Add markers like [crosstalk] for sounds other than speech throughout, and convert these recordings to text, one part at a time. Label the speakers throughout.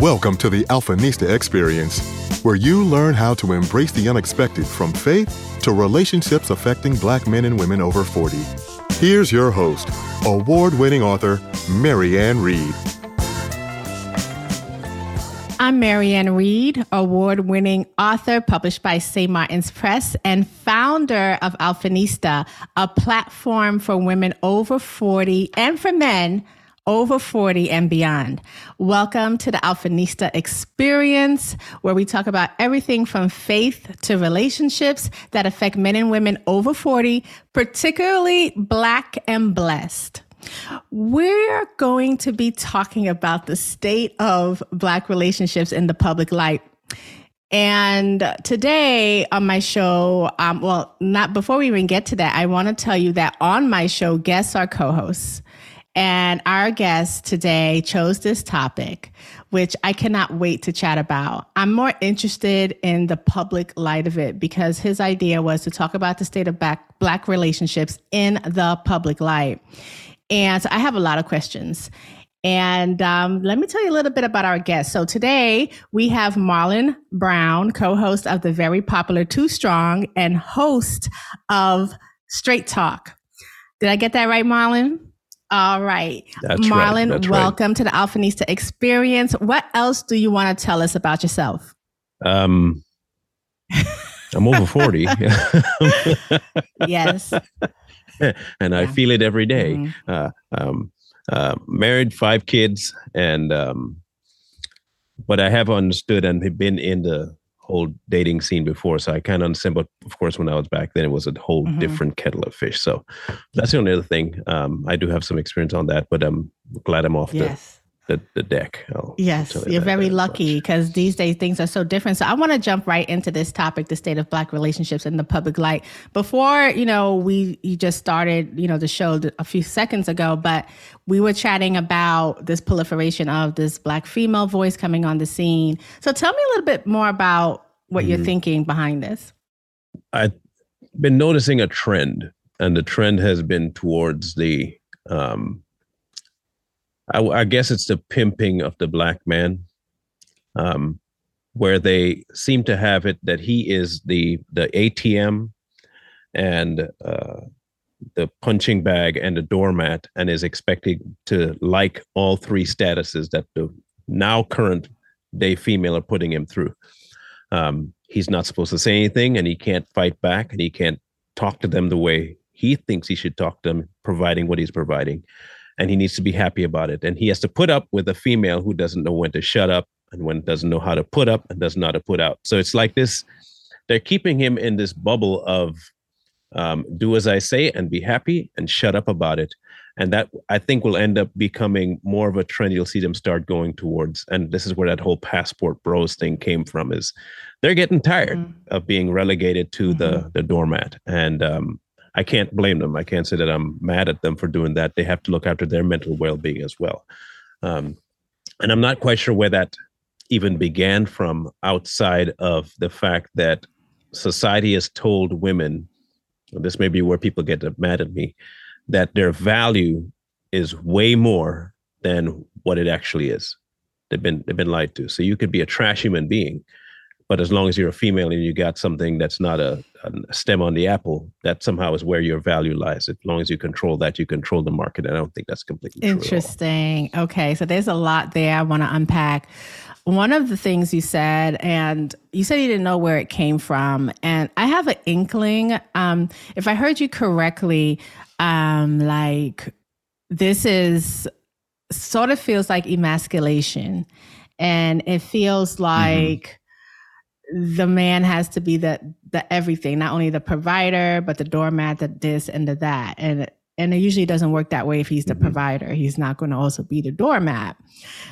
Speaker 1: Welcome to the Alphanista Experience, where you learn how to embrace the unexpected from faith to relationships affecting black men and women over 40. Here's your host, award winning author, Marianne Reed.
Speaker 2: I'm Marianne Reed, award winning author published by St. Martin's Press and founder of Alphanista, a platform for women over 40 and for men over 40 and beyond. Welcome to the Alphanista experience, where we talk about everything from faith to relationships that affect men and women over 40, particularly Black and blessed. We're going to be talking about the state of Black relationships in the public light. And today on my show, um, well, not before we even get to that, I want to tell you that on my show, guests are co hosts. And our guest today chose this topic, which I cannot wait to chat about. I'm more interested in the public light of it because his idea was to talk about the state of black, black relationships in the public light. And so I have a lot of questions. And um, let me tell you a little bit about our guest. So today we have Marlon Browne, co host of the very popular 2 Strong and host of Straight Talk. Did I get that right, Marlon? All right.
Speaker 3: That's
Speaker 2: Marlon,
Speaker 3: right.
Speaker 2: Welcome
Speaker 3: right.
Speaker 2: to the Alphanista experience. What else do you want to tell us about yourself?
Speaker 3: Um, [laughs] I'm over 40. [laughs]
Speaker 2: Yes. [laughs]
Speaker 3: and I feel it every day.
Speaker 2: Mhm.
Speaker 3: Uh, um, uh, married, five kids, and um, but I have understood and have been in the whole dating scene before, so I kind of understand. But of course, when I was back then, it was a whole
Speaker 2: Mhm.
Speaker 3: different kettle of fish. So that's the only other thing. Um, I do have some experience on that, but I'm glad I'm off
Speaker 2: Yes.
Speaker 3: The, the deck. I'll
Speaker 2: Yes,
Speaker 3: tell you
Speaker 2: you're very lucky because these days things are so different. So I want to jump right into this topic, the state of black relationships in the public light. Before, you know, we you just started, you know, the show a few seconds ago, but we were chatting about this proliferation of this black female voice coming on the scene. So tell me a little bit more about what you're
Speaker 3: Mhm.
Speaker 2: thinking behind this.
Speaker 3: I've been noticing a trend, and the trend has been towards the, um, I, I guess it's the pimping of the black man, um, where they seem to have it that he is the the ATM and uh, the punching bag and the doormat, and is expected to like all three statuses that the now current day female are putting him through. Um, he's not supposed to say anything and he can't fight back and he can't talk to them the way he thinks he should talk to them, providing what he's providing. And he needs to be happy about it. And he has to put up with a female who doesn't know when to shut up and when doesn't know how to put up and doesn't know how to put out. So it's like this, they're keeping him in this bubble of um, do as I say and be happy and shut up about it. And that I think will end up becoming more of a trend you'll see them start going towards. And this is where that whole passport bros thing came from is they're getting tired
Speaker 2: Mhm.
Speaker 3: of being relegated to the the doormat. And um, I can't blame them. I can't say that I'm mad at them for doing that. They have to look after their mental well-being as well. Um, and I'm not quite sure where that even began from outside of the fact that society has told women, this may be where people get mad at me, that their value is way more than what it actually is. They've been they've been lied to. So you could be a trash human being, but as long as you're a female and you got something that's not a, a stem on the apple, that somehow is where your value lies. As long as you control that, you control the market. And I don't think that's completely true.
Speaker 2: Interesting. Okay, so there's a lot there I want to unpack. One of the things you said, and you said you didn't know where it came from, and I have an inkling. Um, if I heard you correctly, um, like this is sort of feels like emasculation, and it feels like the man has to be the the everything, not only the provider, but the doormat, the this and the that, and and it usually doesn't work that way if he's the
Speaker 3: Mhm.
Speaker 2: provider. He's not going to also be the doormat.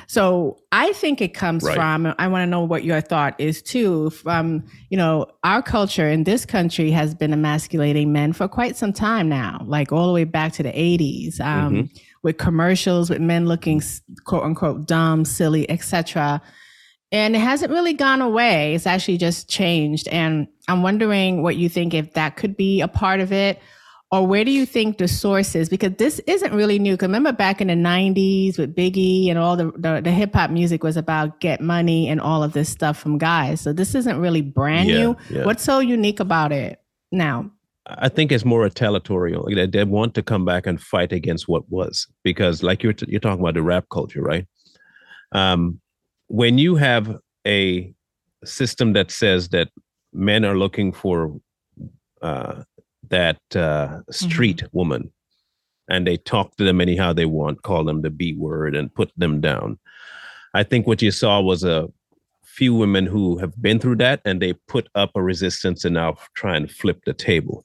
Speaker 2: So i think it comes
Speaker 3: Right.
Speaker 2: from i want to know what your thought is too from you know our culture in this country has been emasculating men for quite some time now like all the way back to the 80s um, with commercials with men looking quote unquote dumb silly etc and it hasn't really gone away it's actually just changed and i'm wondering what you think if that could be a part of it or where do you think the source is? Because this isn't really new. Cause remember back in the '90s with Biggie and all the the, the hip hop music was about get money and all of this stuff from guys. So this isn't really brand
Speaker 3: Yeah,
Speaker 2: new.
Speaker 3: yeah.
Speaker 2: What's so unique about it now?
Speaker 3: I think it's more a territorial. They, they want to come back and fight against what was because, like you're t- you're talking about the rap culture, right? Um, when you have a system that says that men are looking for uh, that uh, street woman, and they talk to them anyhow they want, call them the B word, and put them down. I think what you saw was a few women who have been through that, and they put up a resistance and now try and flip the table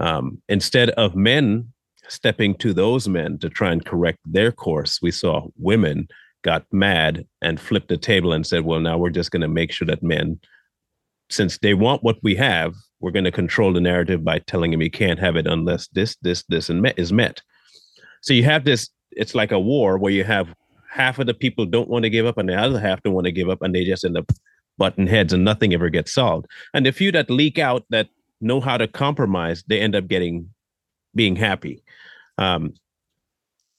Speaker 3: um, instead of men stepping to those men to try and correct their course, we saw women got mad and flipped the table and said, well, now we're just going to make sure that men, since they want what we have, we're going to control the narrative by telling them you can't have it unless this, this, this, and met is met. So you have this, it's like a war where you have half of the people don't want to give up and the other half don't want to give up and they just end up button heads and nothing ever gets solved. And the few that leak out that know how to compromise, they end up getting being happy. Um,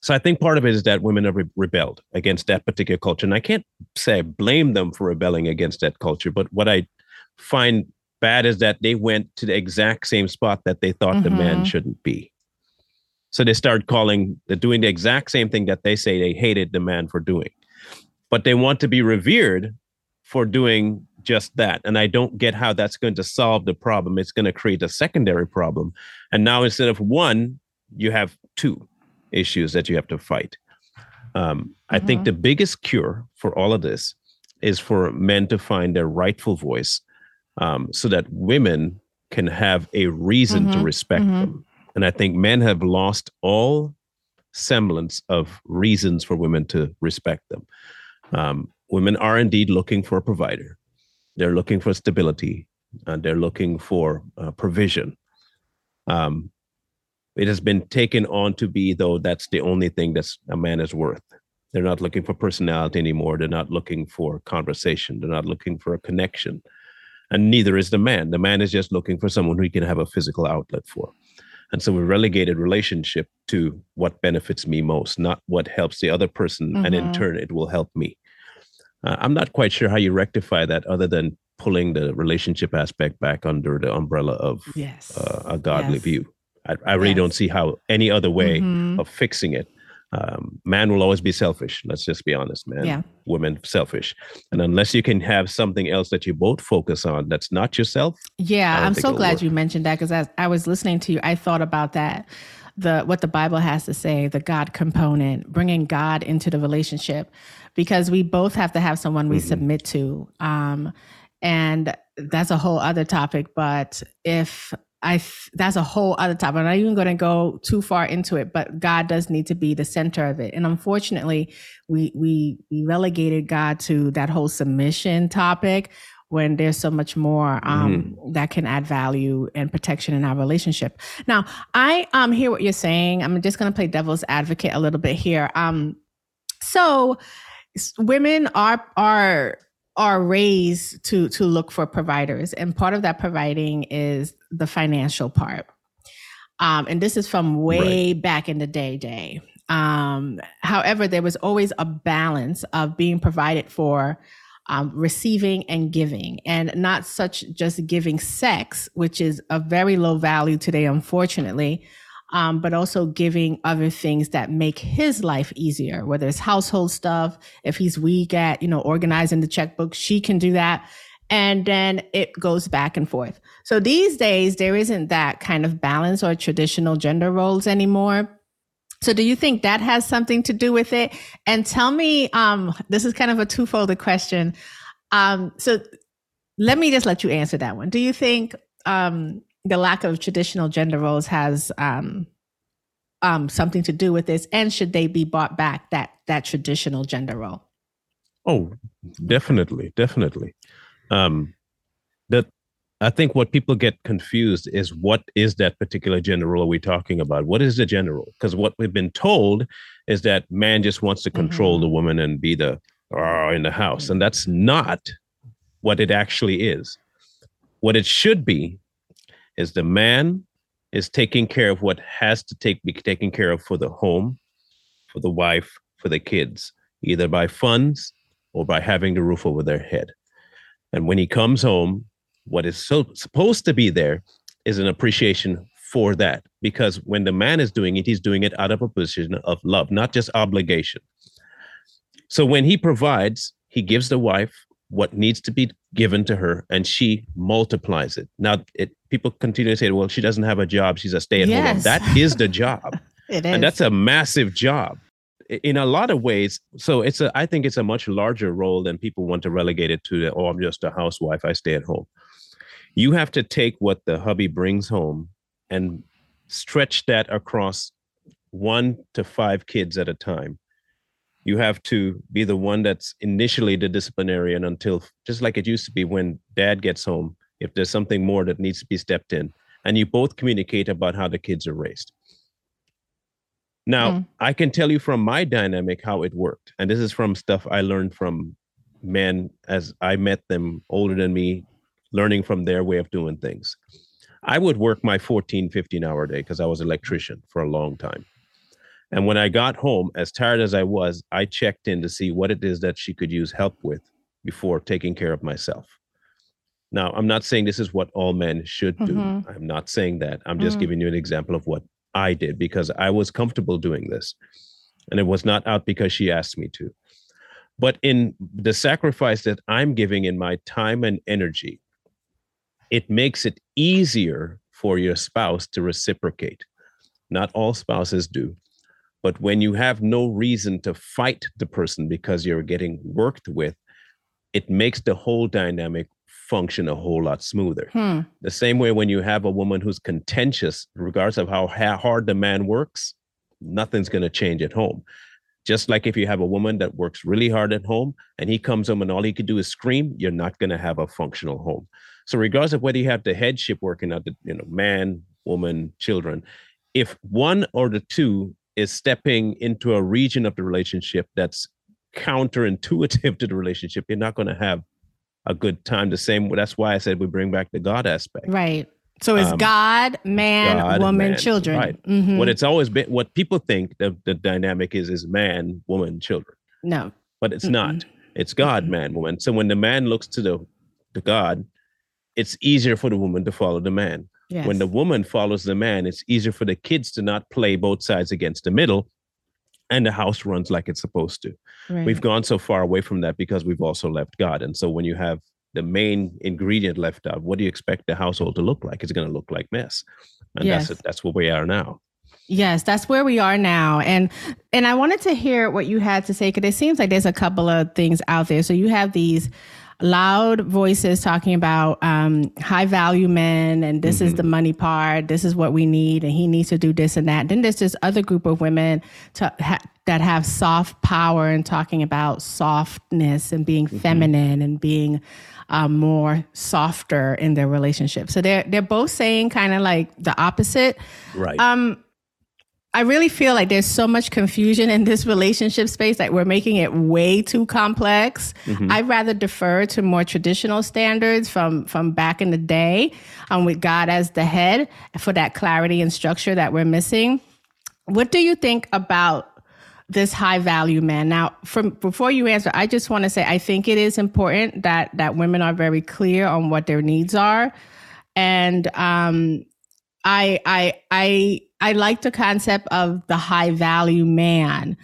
Speaker 3: so I think part of it is that women have re- rebelled against that particular culture, and I can't say I blame them for rebelling against that culture. But what I find bad is that they went to the exact same spot that they thought the man
Speaker 2: Mhm.
Speaker 3: shouldn't be. So they start calling, they're doing the exact same thing that they say they hated the man for doing, but they want to be revered for doing just that. And I don't get how that's going to solve the problem. It's going to create a secondary problem. And now instead of one, you have two issues that you have to fight. Um, I think
Speaker 2: Mhm.
Speaker 3: the biggest cure for all of this is for men to find their rightful voice um, so that women can have a reason to
Speaker 2: Mhm,
Speaker 3: respect
Speaker 2: mhm.
Speaker 3: them. And I think men have lost all semblance of reasons for women to respect them. Um, women are indeed looking for a provider. They're looking for stability and they're looking for uh, provision. Um, it has been taken on to be, though, that's the only thing that's a man is worth. They're not looking for personality anymore. They're not looking for conversation. They're not looking for a connection. And neither is the man. The man is just looking for someone who he can have a physical outlet for. And so we relegated relationship to what benefits me most, not what helps the other person. And in
Speaker 2: Mhm.
Speaker 3: turn, it will help me. Uh, I'm not quite sure how you rectify that other than pulling the relationship aspect back under the umbrella of
Speaker 2: Yes.
Speaker 3: uh, a godly
Speaker 2: Yes.
Speaker 3: view. I, I really
Speaker 2: Yes.
Speaker 3: don't see how any other way
Speaker 2: Mhm.
Speaker 3: of fixing it. Um, man will always be selfish. Let's just be honest, man.
Speaker 2: Yeah.
Speaker 3: Women selfish, and unless you can have something else that you both focus on, that's not yourself.
Speaker 2: Yeah, I'm so glad
Speaker 3: work.
Speaker 2: you mentioned that because as I was listening to you, I thought about that. The what the Bible has to say, the God component, bringing God into the relationship, because we both have to have someone we
Speaker 3: Mhm.
Speaker 2: submit to, um, and that's a whole other topic. But if I, th- that's a whole other topic. I'm not even going to go too far into it, but God does need to be the center of it. And unfortunately, we we we relegated God to that whole submission topic when there's so much more um, that can add value and protection in our relationship. Now, I um hear what you're saying. I'm just going to play devil's advocate a little bit here. Um, so women are are are raised to to look for providers, and part of that providing is the financial part. Um, and this is from way back in the day, day. Um, however, there was always a balance of being provided for um, receiving and giving, and not such just giving sex, which is a very low value today, unfortunately, um, but also giving other things that make his life easier, whether it's household stuff. If he's weak at, you know, organizing the checkbook, she can do that. And then it goes back and forth. So these days, there isn't that kind of balance or traditional gender roles anymore. So do you think that has something to do with it? And tell me, um, this is kind of a twofold question. Um, so let me just let you answer that one. Do you think um, the lack of traditional gender roles has um, um, something to do with this? And should they be brought back that that traditional gender role?
Speaker 3: Oh, definitely, definitely. Um, that I think what people get confused is what is that particular gender role we talking about? What is the gender role? Because what we've been told is that man just wants to control
Speaker 2: Mhm.
Speaker 3: the woman and be the uh, in the house, and that's not what it actually is. What it should be is the man is taking care of what has to take be taken care of for the home, for the wife, for the kids, either by funds or by having the roof over their head. And when he comes home, what is so supposed to be there is an appreciation for that. Because when the man is doing it, he's doing it out of a position of love, not just obligation. So when he provides, he gives the wife what needs to be given to her and she multiplies it. Now it people continue to say, well, she doesn't have a job, she's a stay-at-home yes. That is the job. [laughs]
Speaker 2: it is.
Speaker 3: And that's a massive job. In a lot of ways, so it's a I think it's a much larger role than people want to relegate it to oh, I'm just a housewife, I stay at home. You have to take what the hubby brings home and stretch that across one to five kids at a time you have to be the one that's initially the disciplinarian until just like it used to be when dad gets home if there's something more that needs to be stepped in. And you both communicate about how the kids are raised. Now mm. i can tell you from my dynamic how it worked. And this is from stuff i learned from men as i met them older than me learning from their way of doing things. I would work my 14 15 hour day because i was an electrician for a long time. And when I got home, as tired as I was, I checked in to see what it is that she could use help with before taking care of myself. Now, I'm not saying this is what all men should do. Mm-hmm. I'm not saying that. I'm just mm-hmm. giving you an example of what I did because I was comfortable doing this. And it was not out because she asked me to. But in the sacrifice that I'm giving in my time and energy, it makes it easier for your spouse to reciprocate. Not all spouses do. But when you have no reason to fight the person because you're getting worked with, it makes the whole dynamic function a whole lot smoother. Hmm. The same way when you have a woman who's contentious, regardless of how hard the man works, nothing's going to change at home. Just like if you have a woman that works really hard at home and he comes home and all he could do is scream, you're not going to have a functional home. So regardless of whether you have the headship working out, the you know man, woman, children, if one or the two is stepping into a region of the relationship that's counterintuitive [laughs] to the relationship, you're not going to have a good time. The same. That's why I said we bring back the God aspect.
Speaker 2: Right. So it's um, God, man, God, woman, man. children.
Speaker 3: Right. Mm-hmm. What it's always been, what people think the, the dynamic is, is man, woman, children.
Speaker 2: No.
Speaker 3: But it's mm not. It's God, mm man, woman. So when the man looks to the to God, it's easier for the woman to follow the man. Yes. When the woman follows the man, it's easier for the kids to not play both sides against the middle and the house runs like it's supposed to. Right. We've gone so far away from that because we've also left God. And so when you have the main ingredient left out, what do you expect the household to look like? It's going to look like mess. And yes. that's that's where we are now.
Speaker 2: Yes, that's where we are now. And and I wanted to hear what you had to say because it seems like there's a couple of things out there. So you have these loud voices talking about um, high value men and this mm-hmm. is the mm-hmm. money part this is what we need and he needs to do this and that then there's this other group of women to ha- that have soft power and talking about softness and being mm-hmm. feminine and being um, more softer in their relationship so they're they're both saying kind of like the opposite
Speaker 3: right um
Speaker 2: I really feel like there's so much confusion in this relationship space that we're making it way too complex. Mm-hmm. I'd rather defer to more traditional standards from from back in the day, um, with God as the head for that clarity and structure that we're missing. What do you think about this high value man? Now, from before you answer, I just want to say I think it is important that that women are very clear on what their needs are, and um, I I I I like the concept of the high value man,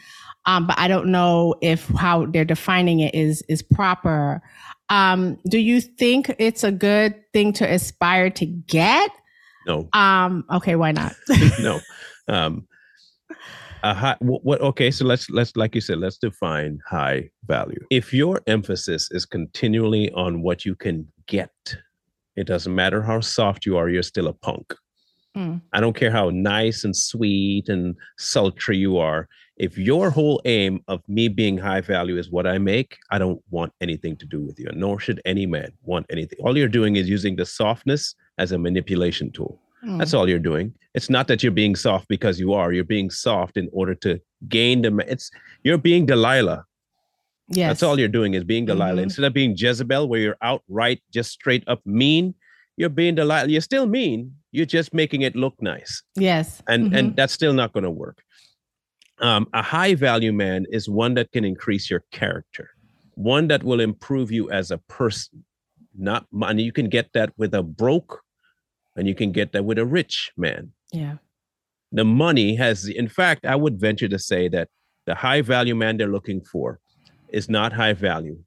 Speaker 2: um, but I don't know if how they're defining it is is proper. Um, do you think it's a good thing to aspire to get?
Speaker 3: No.
Speaker 2: Um, okay, why not? [laughs]
Speaker 3: no. Um, a high, what, okay, so let's let's like you said, let's define high value. If your emphasis is continually on what you can get, it doesn't matter how soft you are, you're still a punk. Mm. I don't care how nice and sweet and sultry you are. If your whole aim of me being high value is what I make, I don't want anything to do with you, nor should any man want anything. All you're doing is using the softness as a manipulation tool. Mm. That's all you're doing. It's not that you're being soft because you are. You're being soft in order to gain the. It's you're being Delilah.
Speaker 2: Yes.
Speaker 3: That's all you're doing is being Delilah. Mm-hmm. Instead of being Jezebel, where you're outright just straight up mean, you're being Delilah. You're still mean. You're just making it look nice.
Speaker 2: Yes.
Speaker 3: And
Speaker 2: Mhm.
Speaker 3: and that's still not going to work. Um, a high value man is one that can increase your character, one that will improve you as a person. Not money. You can get that with a broke, and you can get that with a rich man.
Speaker 2: yeah.
Speaker 3: The money has, in fact, I would venture to say that the high value man they're looking for is not high value.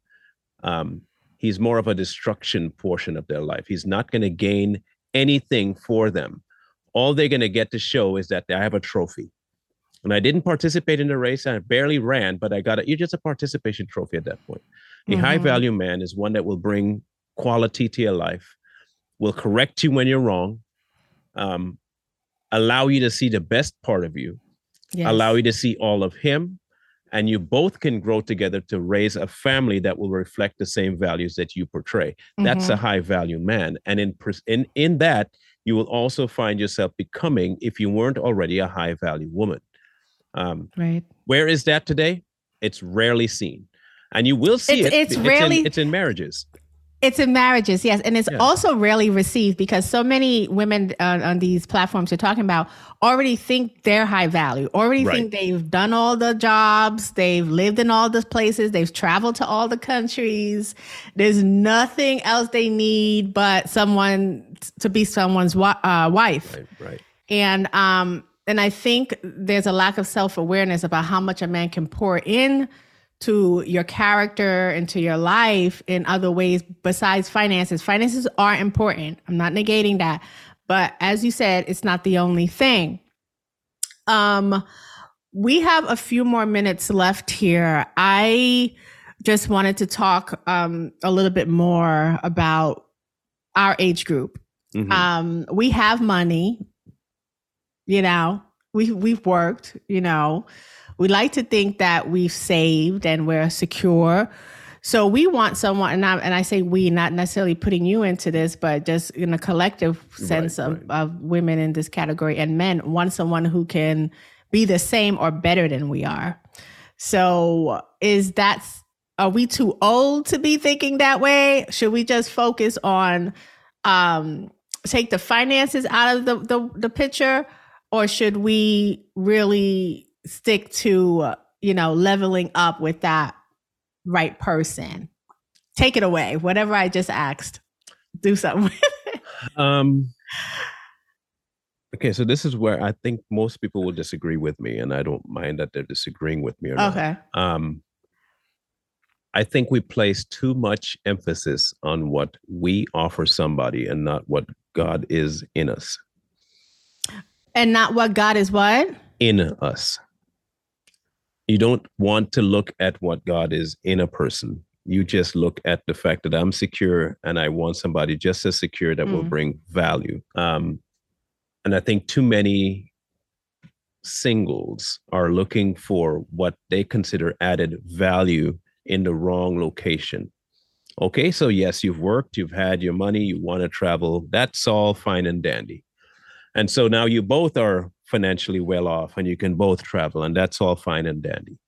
Speaker 3: Um, he's more of a destruction portion of their life. He's not going to gain anything for them. All they're going to get to show is that I have a trophy. And I didn't participate in the race. I barely ran, but I got it. You're just a participation trophy at that point. A high
Speaker 2: Mhm.
Speaker 3: value man is one that will bring quality to your life, will correct you when you're wrong, um, allow you to see the best part of you,
Speaker 2: Yes.
Speaker 3: allow you to see all of him and you both can grow together to raise a family that will reflect the same values that you portray. That's
Speaker 2: Mhm.
Speaker 3: a high value man and in in in that you will also find yourself becoming if you weren't already a high value woman. Um,
Speaker 2: right.
Speaker 3: where is that today? It's rarely seen. And you will see
Speaker 2: It's-
Speaker 3: it
Speaker 2: it's
Speaker 3: in-
Speaker 2: rarely-
Speaker 3: it's in marriages
Speaker 2: It's in marriages, yes, and it's
Speaker 3: Yeah.
Speaker 2: also rarely received because so many women uh, on these platforms you're talking about already think they're high value, already
Speaker 3: Right.
Speaker 2: think they've done all the jobs, they've lived in all the places, they've traveled to all the countries. There's nothing else they need but someone to be someone's wi- uh, wife
Speaker 3: right right
Speaker 2: and um and i think there's a lack of self-awareness about how much a man can pour in to your character and to your life in other ways besides finances. Finances are important. I'm not negating that. But as you said it's not the only thing. Um we have a few more minutes left here. I just wanted to talk um a little bit more about our age group.
Speaker 3: Mhm.
Speaker 2: um we have money you know we we've worked you know we like to think that we've saved and we're secure. So we want someone and I, and I say we not necessarily putting you into this but just in a collective sense of,
Speaker 3: right.
Speaker 2: of women in this category and men want someone who can be the same or better than we are. So is that are we too old to be thinking that way? Should we just focus on um take the finances out of the the, the picture? Or should we really stick to you know leveling up with that right person take it away whatever i just asked do something. [laughs]
Speaker 3: Um, okay, so this is where I think most people will disagree with me, and I don't mind that they're disagreeing with me or not.
Speaker 2: okay
Speaker 3: Um, I think we place too much emphasis on what we offer somebody and not what God is in us.
Speaker 2: and not what god is what
Speaker 3: In us. You don't want to look at what God is in a person. You just look at the fact that I'm secure and I want somebody just as secure that will
Speaker 2: Mm.
Speaker 3: bring value. Um, and I think too many singles are looking for what they consider added value in the wrong location. Okay, so yes, you've worked, you've had your money, you want to travel. That's all fine and dandy. And so now you both are financially well off and you can both travel, and that's all fine and dandy.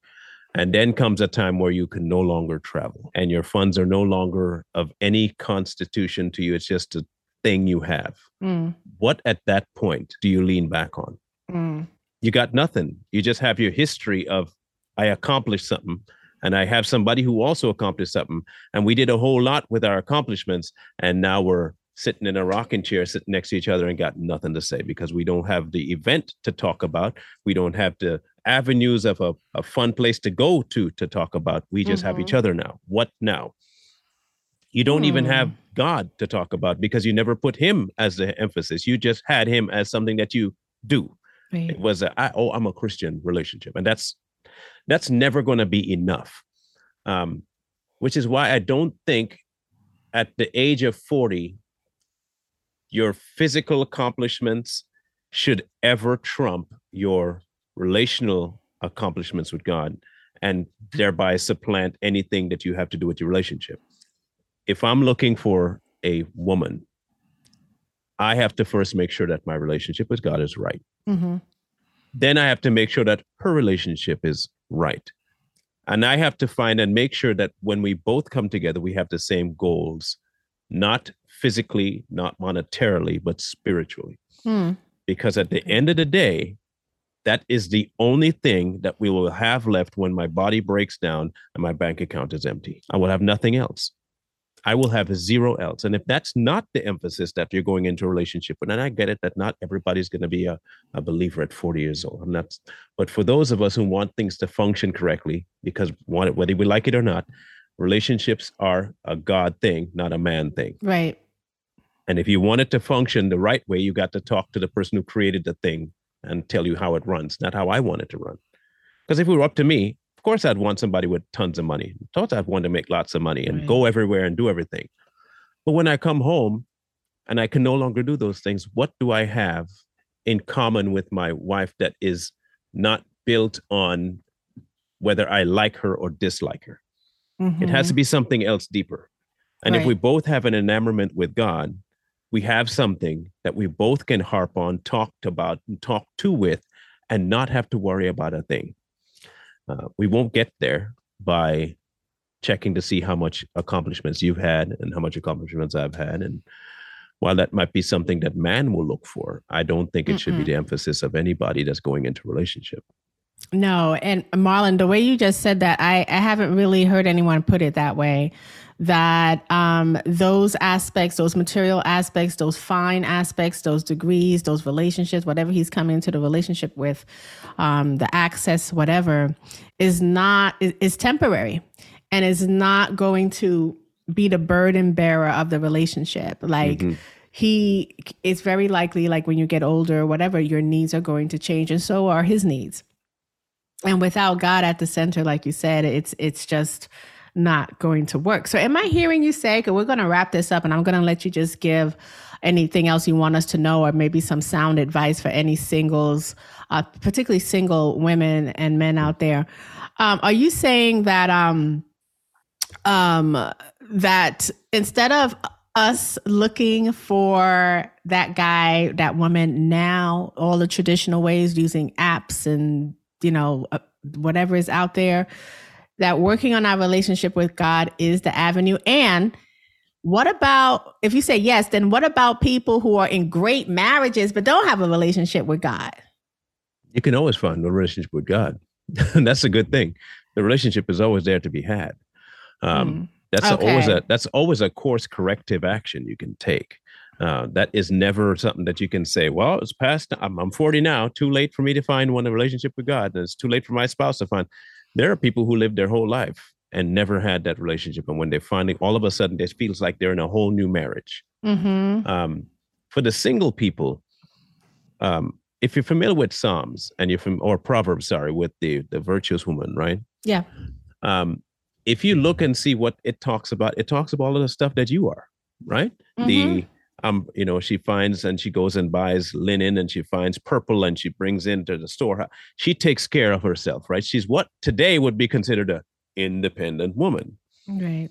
Speaker 3: And then comes a time where you can no longer travel and your funds are no longer of any constitution to you. It's just a thing you have.
Speaker 2: Mm,
Speaker 3: What at that point do you lean back on?
Speaker 2: mm,
Speaker 3: you got nothing. You just have your history of I accomplished something and I have somebody who also accomplished something and we did a whole lot with our accomplishments and now we're sitting in a rocking chair sitting next to each other and got nothing to say because we don't have the event to talk about. We don't have the avenues of a, a fun place to go to to talk about. We just have each
Speaker 2: Mhm.
Speaker 3: other now. What now? You don't even
Speaker 2: Hmm.
Speaker 3: have God to talk about because you never put him as the emphasis. You just had him as something that you do
Speaker 2: right.
Speaker 3: it was a I, oh i'm a christian relationship and that's that's never going to be enough um which is why i don't think at the age of 40 your physical accomplishments should ever trump your relational accomplishments with god and thereby supplant anything that you have to do with your relationship if i'm looking for a woman i have to first make sure that my relationship with god is right
Speaker 2: Mhm.
Speaker 3: then I have to make sure that her relationship is right. And I have to find and make sure that when we both come together, we have the same goals not physically, not monetarily, but spiritually.
Speaker 2: Hmm.
Speaker 3: Because at the end of the day, that is the only thing that we will have left when my body breaks down and my bank account is empty. I will have nothing else. I will have zero else. And if that's not the emphasis that you're going into a relationship with, and I get it that not everybody's going to be a, a believer at 40 years old. I'm not, but for those of us who want things to function correctly, because want it, whether we like it or not, relationships are a God thing, not a man thing.
Speaker 2: Right.
Speaker 3: And if you want it to function the right way, you got to talk to the person who created the thing and tell you how it runs, not how I want it to run. Because if it were up to me, of course I'd want somebody with tons of money. Of course I'd want to make lots of money and
Speaker 2: Right.
Speaker 3: go everywhere and do everything. But when I come home and I can no longer do those things, what do I have in common with my wife that is not built on whether I like her or dislike her? It has to be something else deeper. And if we both have an enamorment with God, we have something that we both can harp on, talk about, and talk to with, and not have to worry about a thing. Uh, we won't get there by checking to see how much accomplishments you've had and how much accomplishments I've had. And while that might be something that man will look for, I don't think it should be the emphasis of anybody that's going into relationship.
Speaker 2: No, and Marlon, the way you just said that, I, I haven't really heard anyone put it that way. That um, those aspects, those material aspects, those fine aspects, those degrees, those relationships, whatever he's coming into the relationship with, um, the access, whatever, is not is, is temporary, and is not going to be the burden bearer of the relationship. Like
Speaker 3: Mhm.
Speaker 2: he, it's very likely, like when you get older, whatever, your needs are going to change, and so are his needs and without god at the center like you said it's it's just not going to work. So am i hearing you say because we're going to wrap this up and i'm going to let you just give anything else you want us to know or maybe some sound advice for any singles uh, particularly single women and men out there um, are you saying that um um that instead of us looking for that guy that woman now all the traditional ways using apps and you know uh, whatever is out there that working on our relationship with god is the avenue and what about if you say yes then what about people who are in great marriages but don't have a relationship with god
Speaker 3: You can always find a relationship with God. [laughs] that's a good thing. The relationship is always there to be had. Um,
Speaker 2: Mm.
Speaker 3: That's always
Speaker 2: Okay.
Speaker 3: a that's always a course corrective action you can take. Uh, that is never something that you can say. Well, it's past. I'm, I'm 40 now. Too late for me to find one a relationship with God. And it's too late for my spouse to find. There are people who lived their whole life and never had that relationship, and when they finally, all of a sudden, it feels like they're in a whole new marriage.
Speaker 2: mm-hmm.
Speaker 3: Um, for the single people, um, if you're familiar with Psalms and you're from or Proverbs, sorry, with the the virtuous woman, right?
Speaker 2: yeah
Speaker 3: um, if you look and see what it talks about, it talks about all of the stuff that you are, right? The
Speaker 2: Mhm.
Speaker 3: Um, you know, she finds and she goes and buys linen and she finds purple and she brings into the store. She takes care of herself, right? She's what today would be considered a independent woman.
Speaker 2: right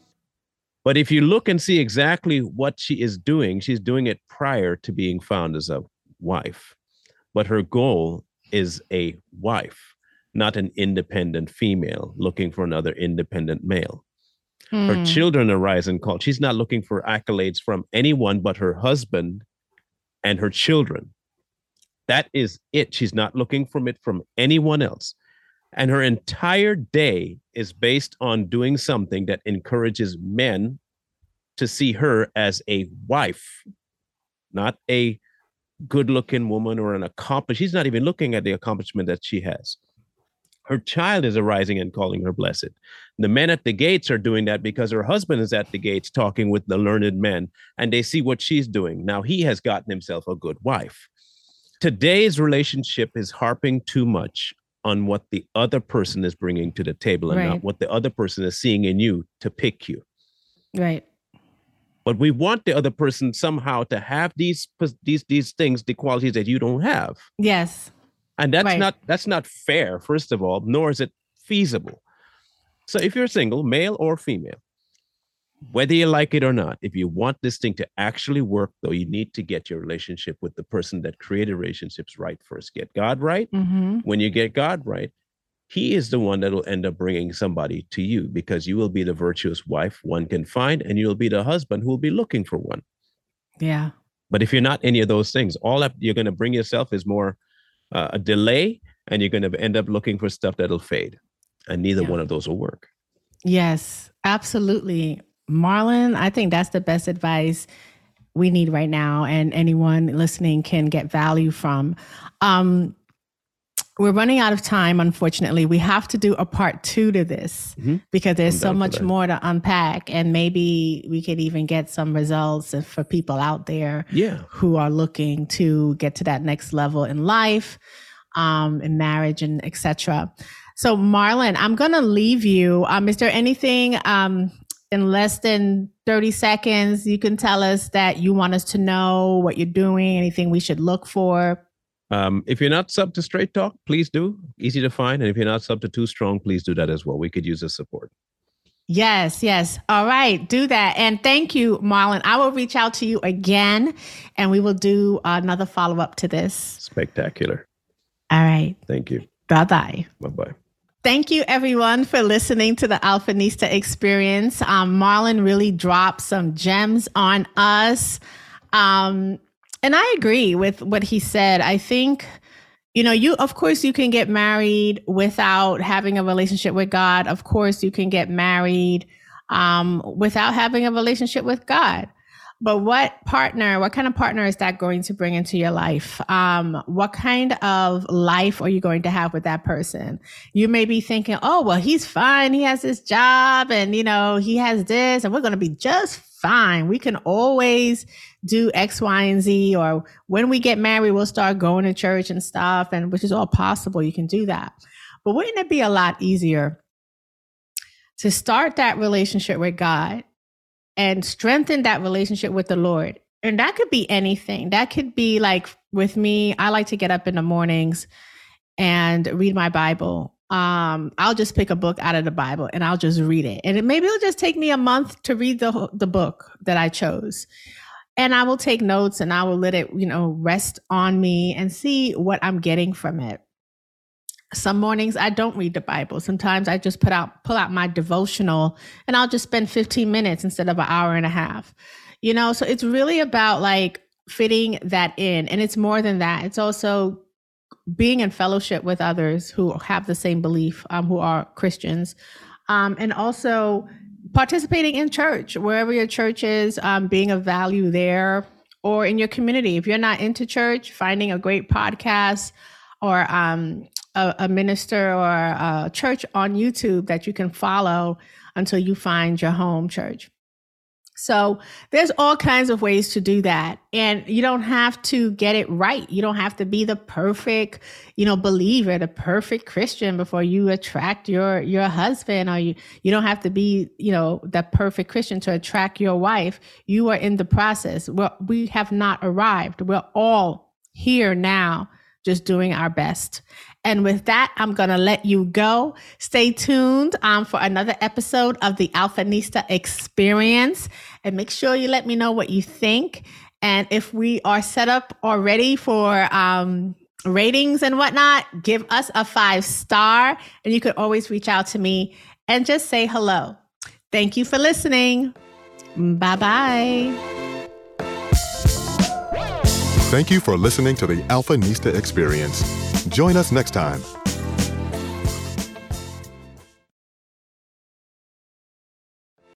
Speaker 3: But if you look and see exactly what she is doing, she's doing it prior to being found as a wife. But her goal is a wife, not an independent female looking for another independent male. Her
Speaker 2: Mm.
Speaker 3: children arise and call. She's not looking for accolades from anyone but her husband and her children. That is it. She's not looking from it from anyone else. And her entire day is based on doing something that encourages men to see her as a wife, not a good looking woman or an accomplished. She's not even looking at the accomplishment that she has. Her child is arising and calling her blessed. The men at the gates are doing that because her husband is at the gates talking with the learned men and they see what she's doing. Now he has gotten himself a good wife. Today's relationship is harping too much on what the other person is bringing to the table and
Speaker 2: Right.
Speaker 3: not what the other person is seeing in you to pick you.
Speaker 2: right
Speaker 3: But we want the other person somehow to have these these these things, the qualities that you don't have.
Speaker 2: yes
Speaker 3: And that's
Speaker 2: Right.
Speaker 3: not that's not fair, first of all, nor is it feasible. So if you're single, male or female, whether you like it or not, if you want this thing to actually work, though, you need to get your relationship with the person that created relationships right first. Get God right.
Speaker 2: mm-hmm.
Speaker 3: When you get God right, he is the one that will end up bringing somebody to you because you will be the virtuous wife one can find and you'll be the husband who will be looking for one
Speaker 2: yeah
Speaker 3: but if you're not any of those things all that you're going to bring yourself is more uh, a delay and you're going to end up looking for stuff that'll fade and neither yeah. one of those will work.
Speaker 2: Yes absolutely. Marlon i think that's the best advice we need right now and anyone listening can get value from. Um, we're running out of time, unfortunately. We have to do a part two to this mm-hmm. because there's so much more to unpack. And maybe we could even get some results for people out there
Speaker 3: yeah.
Speaker 2: who are looking to get to that next level in life, um, in marriage and etc. So Marlon, I'm gonna leave you. Um, is there anything um in less than 30 seconds you can tell us that you want us to know what you're doing, anything we should look for?
Speaker 3: Um, if you're not sub to Straight Talk, please do. Easy to find. And if you're not sub to 2 Strong, please do that as well. We could use the support.
Speaker 2: Yes, yes. All right, do that. And thank you, Marlon. I will reach out to you again and we will do another follow up to this.
Speaker 3: Spectacular.
Speaker 2: All right.
Speaker 3: Thank you.
Speaker 2: Bye bye.
Speaker 3: Bye bye.
Speaker 2: Thank you, everyone, for listening to the Alphanista experience. Um, Marlon really dropped some gems on us. Um, and I agree with what he said. I think, you know, you, of course, you can get married without having a relationship with God. Of course, you can get married um, without having a relationship with God. But what partner, what kind of partner is that going to bring into your life? Um, what kind of life are you going to have with that person? You may be thinking, oh, well, he's fine. He has his job and, you know, he has this and we're going to be just fine. We can always do X, Y, and Z, or when we get married, we'll start going to church and stuff, and which is all possible. You can do that. But wouldn't it be a lot easier to start that relationship with God and strengthen that relationship with the Lord? And that could be anything. That could be like with me, I like to get up in the mornings and read my Bible. Um, I'll just pick a book out of the Bible and I'll just read it. And it, maybe it'll just take me a month to read the the book that I chose and I will take notes and I will let it, you know, rest on me and see what I'm getting from it. Some mornings I don't read the Bible. Sometimes I just put out pull out my devotional and I'll just spend 15 minutes instead of an hour and a half. You know, so it's really about like fitting that in. And it's more than that. It's also being in fellowship with others who have the same belief, um, who are Christians. Um, and also participating in church, wherever your church is, um, being of value there or in your community. If you're not into church, finding a great podcast or um, a, a, minister or a church on YouTube that you can follow until you find your home church. So there's all kinds of ways to do that. And you don't have to get it right. You don't have to be the perfect, you know, believer, the perfect Christian before you attract your your husband or you you don't have to be, you know, the perfect Christian to attract your wife. You are in the process. Well, we have not arrived. We're all here now just doing our best. And with that, I'm going to let you go. Stay tuned um, for another episode of the Alphanista Experience. And make sure you let me know what you think. And if we are set up already for um, ratings and whatnot, give us a five star. And you could always reach out to me and just say hello. Thank you for listening. Bye bye.
Speaker 1: Thank you for listening to the Alphanista Experience. Join us next time